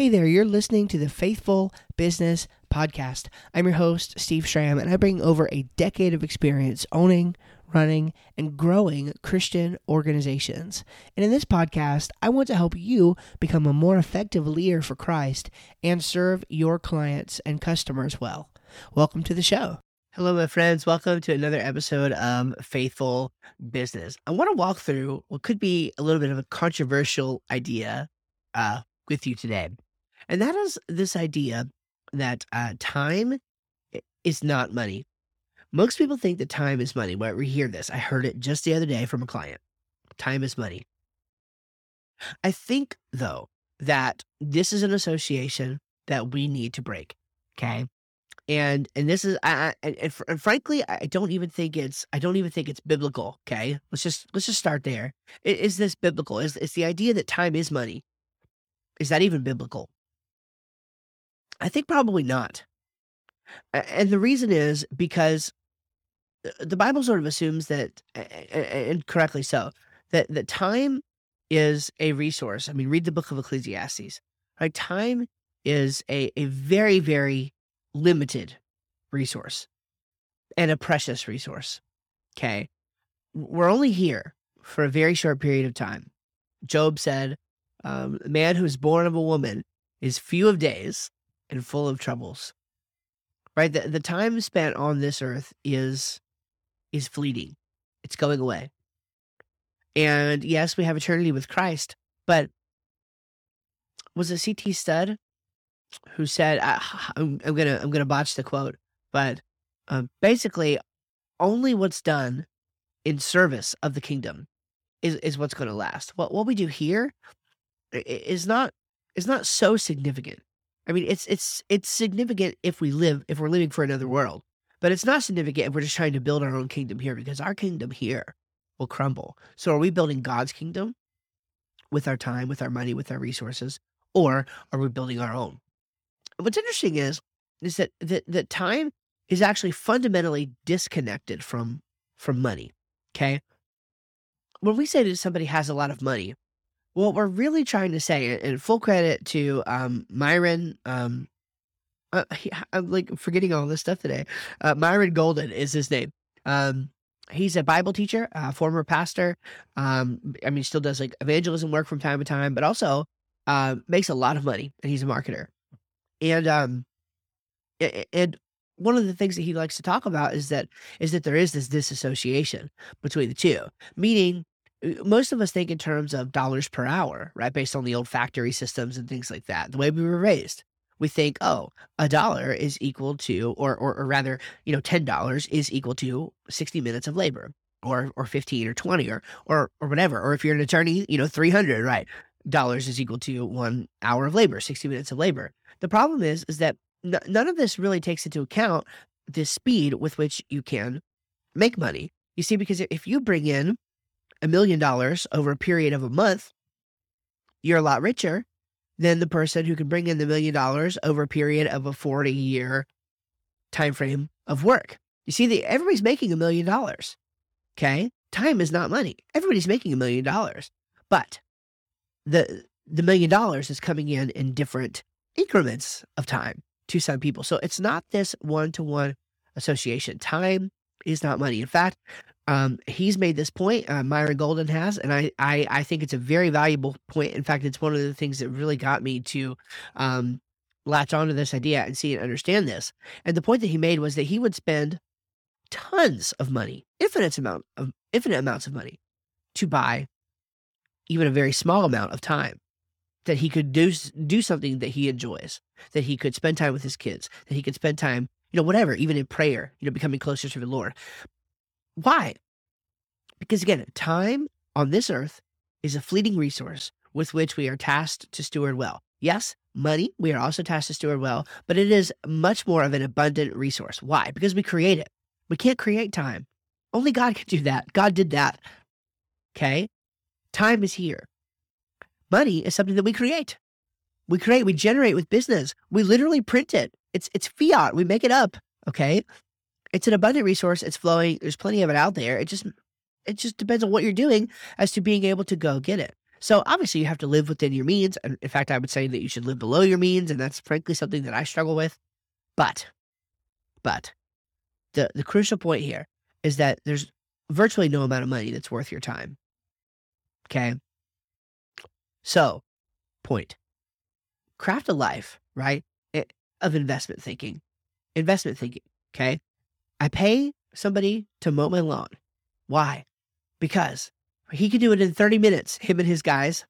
Hey there, you're listening to the Faithful Business Podcast. I'm your host, Steve Schramm, and I bring over a decade of experience owning, running, and growing Christian organizations. And in this podcast, I want to help you become a more effective leader for Christ and serve your clients and customers well. Welcome to the show. Hello, my friends. Welcome to another episode of Faithful Business. I want to walk through what could be a little bit of a controversial idea uh, with you today. And that is this idea that uh, time is not money. Most people think that time is money. When we hear this, I heard it just the other day from a client. Time is money. I think, though, that this is an association that we need to break. Okay. And and this is I, and, and, and frankly I don't even think it's I don't even think it's biblical. Okay, let's just let's just start there. Is this biblical? Is is the idea that time is money? Is that even biblical? I think probably not. And the reason is because the Bible sort of assumes that, and correctly so, that, that time is a resource. I mean, read the book of Ecclesiastes. Right? Time is a, a very, very limited resource and a precious resource. Okay. We're only here for a very short period of time. Job said, um, The man who is born of a woman is few of days and full of troubles. Right? The, the time spent on this earth is is fleeting. It's going away. And yes, we have eternity with Christ, but was it CT Studd who said, I, am gonna I'm gonna botch the quote, but um, basically, only what's done in service of the kingdom is is what's going to last. What what we do here is not is not so significant. I mean, it's it's it's significant if we live if we're living for another world, but it's not significant if we're just trying to build our own kingdom here because our kingdom here will crumble. So, are we building God's kingdom with our time, with our money, with our resources, or are we building our own? what's interesting is is that that, that time is actually fundamentally disconnected from from money. Okay, when we say that somebody has a lot of money, what we're really trying to say, and full credit to um, Myron. Um, uh, I'm like forgetting all this stuff today. Uh, Myron Golden is his name. Um, he's a Bible teacher, a former pastor. Um, I mean, still does like evangelism work from time to time, but also uh, makes a lot of money, and he's a marketer. And um, and one of the things that he likes to talk about is that is that there is this disassociation between the two, meaning Uh, most of us think in terms of dollars per hour, right? Based on the old factory systems and things like that, the way we were raised. We think, oh, a dollar is equal to, or, or, or rather, you know, $10 is equal to 60 minutes of labor or, or 15 or 20 or, or, or whatever. Or if you're an attorney, you know, 300, right? Dollars is equal to one hour of labor, 60 minutes of labor. The problem is, is that n- none of this really takes into account the speed with which you can make money. You see, because if you bring in a million dollars over a period of a month, you're a lot richer than the person who can bring in the million dollars over a period of a 40 year time frame of work. You see, the, everybody's making a million dollars. Okay. Time is not money. Everybody's making a million dollars, but the, the million dollars is coming in in different increments of time to some people. So it's not this one to one association. Time is not money. In fact, um, he's made this point, uh, Myron Golden has, and I, I, I think it's a very valuable point. In fact, it's one of the things that really got me to um, latch onto this idea and see and understand this. And the point that he made was that he would spend tons of money, infinite amount of infinite amounts of money, to buy even a very small amount of time that he could do do something that he enjoys, that he could spend time with his kids, that he could spend time, you know, whatever, even in prayer, you know, becoming closer to the Lord. Why? Because again, time on this earth is a fleeting resource with which we are tasked to steward well. Yes, money, we are also tasked to steward well, but it is much more of an abundant resource. Why? Because we create it. We can't create time. Only God can do that. God did that. Okay? Time is here. Money is something that we create. We create, we generate with business. We literally print it. It's it's fiat. We make it up. Okay. It's an abundant resource. It's flowing. There's plenty of it out there. It just it just depends on what you're doing as to being able to go get it. So obviously, you have to live within your means. And in fact, I would say that you should live below your means, and that's frankly something that I struggle with. But, but the the crucial point here is that there's virtually no amount of money that's worth your time. Okay. So, point craft a life, right, eh, of investment thinking. Investment thinking. Okay. I pay somebody to mow my lawn. Why? Because he could do it in 30 minutes, him and his guys,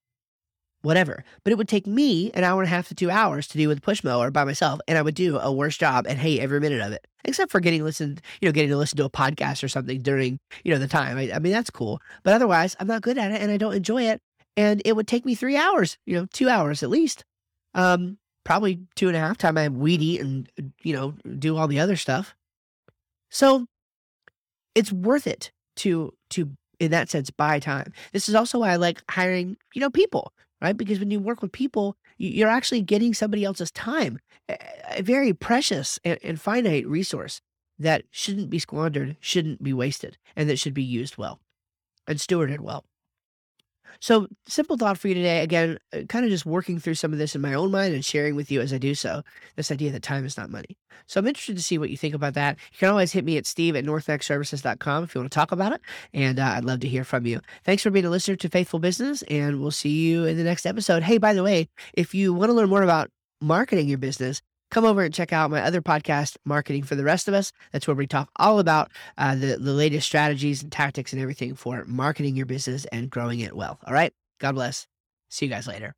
whatever. But it would take me an hour and a half to two hours to do with push mower by myself, and I would do a worse job and hate every minute of it, except for getting listened, you know, getting to listen to a podcast or something during, you know, the time. I, I mean, that's cool. But otherwise, I'm not good at it and I don't enjoy it. And it would take me three hours, you know, two hours at least. Um, probably two and a half time I weed eat and, you know, do all the other stuff. So it's worth it to, to, in that sense, buy time. This is also why I like hiring, you know, people right? Because when you work with people, you're actually getting somebody else's time, a very precious and finite resource that shouldn't be squandered, shouldn't be wasted, and that should be used well and stewarded well. So, simple thought for you today. Again, uh, kind of just working through some of this in my own mind and sharing with you as I do so. This idea that time is not money. So, I'm interested to see what you think about that. You can always hit me at steve at northexservices.com if you want to talk about it. And uh, I'd love to hear from you. Thanks for being a listener to Faithful Business, and we'll see you in the next episode. Hey, by the way, if you want to learn more about marketing your business, come over and check out my other podcast, Marketing for the Rest of Us. That's where we talk all about uh, the, the latest strategies and tactics and everything for marketing your business and growing it well. All right. God bless. See you guys later.